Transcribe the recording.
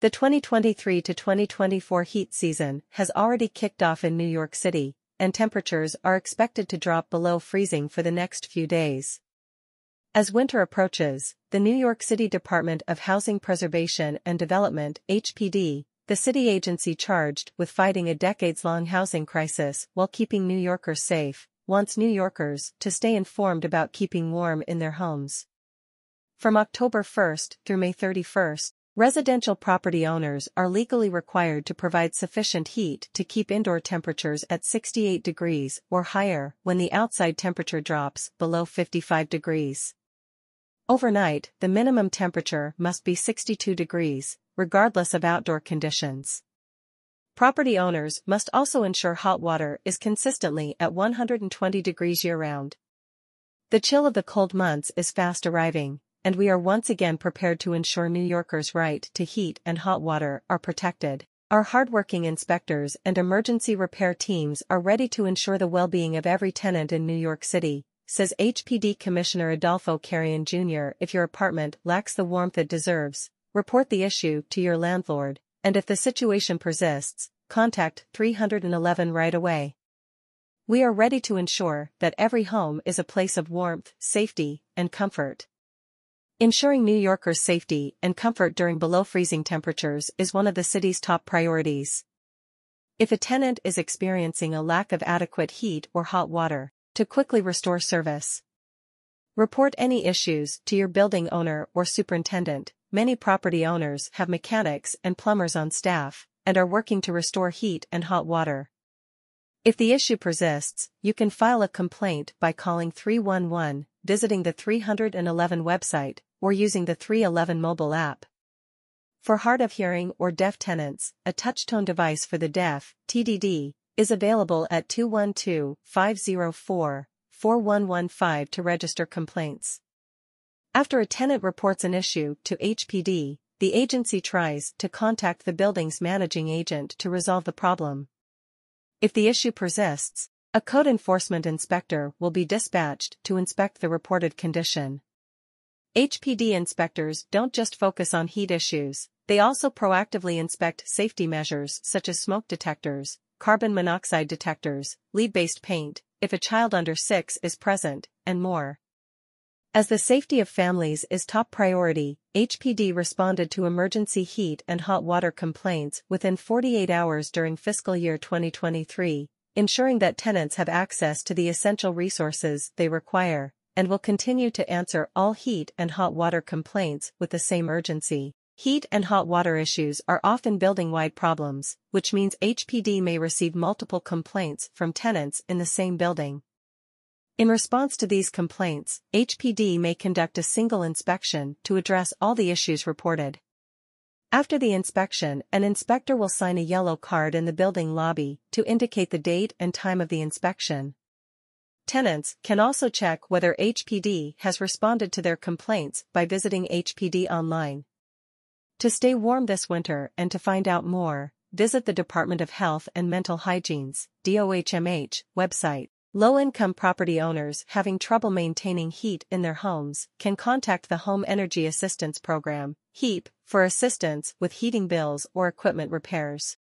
The 2023 to 2024 heat season has already kicked off in New York City, and temperatures are expected to drop below freezing for the next few days. As winter approaches, the New York City Department of Housing Preservation and Development HPD, the city agency charged with fighting a decades-long housing crisis while keeping New Yorkers safe, wants New Yorkers to stay informed about keeping warm in their homes. From October 1 through May 31, Residential property owners are legally required to provide sufficient heat to keep indoor temperatures at 68 degrees or higher when the outside temperature drops below 55 degrees. Overnight, the minimum temperature must be 62 degrees, regardless of outdoor conditions. Property owners must also ensure hot water is consistently at 120 degrees year-round. The chill of the cold months is fast arriving, and we are once again prepared to ensure New Yorkers' right to heat and hot water are protected. Our hardworking inspectors and emergency repair teams are ready to ensure the well-being of every tenant in New York City, says HPD Commissioner Adolfo Carrion Jr. If your apartment lacks the warmth it deserves, report the issue to your landlord, and if the situation persists, contact 311 right away. We are ready to ensure that every home is a place of warmth, safety, and comfort. Ensuring New Yorkers' safety and comfort during below freezing temperatures is one of the city's top priorities. If a tenant is experiencing a lack of adequate heat or hot water, to quickly restore service. Report any issues to your building owner or superintendent. Many property owners have mechanics and plumbers on staff and are working to restore heat and hot water. If the issue persists, you can file a complaint by calling 311, visiting the 311 website, or using the 311 mobile app. For hard of hearing or deaf tenants, a touchtone device for the deaf, TDD, is available at 212-504-4115 to register complaints. After a tenant reports an issue to HPD, the agency tries to contact the building's managing agent to resolve the problem. If the issue persists, a code enforcement inspector will be dispatched to inspect the reported condition. HPD inspectors don't just focus on heat issues, they also proactively inspect safety measures such as smoke detectors, carbon monoxide detectors, lead-based paint, if a child under 6 is present, and more. As the safety of families is top priority, HPD responded to emergency heat and hot water complaints within 48 hours during fiscal year 2023, ensuring that tenants have access to the essential resources they require and will continue to answer all heat and hot water complaints with the same urgency. Heat and hot water issues are often building-wide problems, which means HPD may receive multiple complaints from tenants in the same building. In response to these complaints, HPD may conduct a single inspection to address all the issues reported. After the inspection, an inspector will sign a yellow card in the building lobby to indicate the date and time of the inspection. Tenants can also check whether HPD has responded to their complaints by visiting HPD online. To stay warm this winter and to find out more, visit the Department of Health and Mental Hygiene's DOHMH website. Low-income property owners having trouble maintaining heat in their homes can contact the Home Energy Assistance Program, HEAP, for assistance with heating bills or equipment repairs.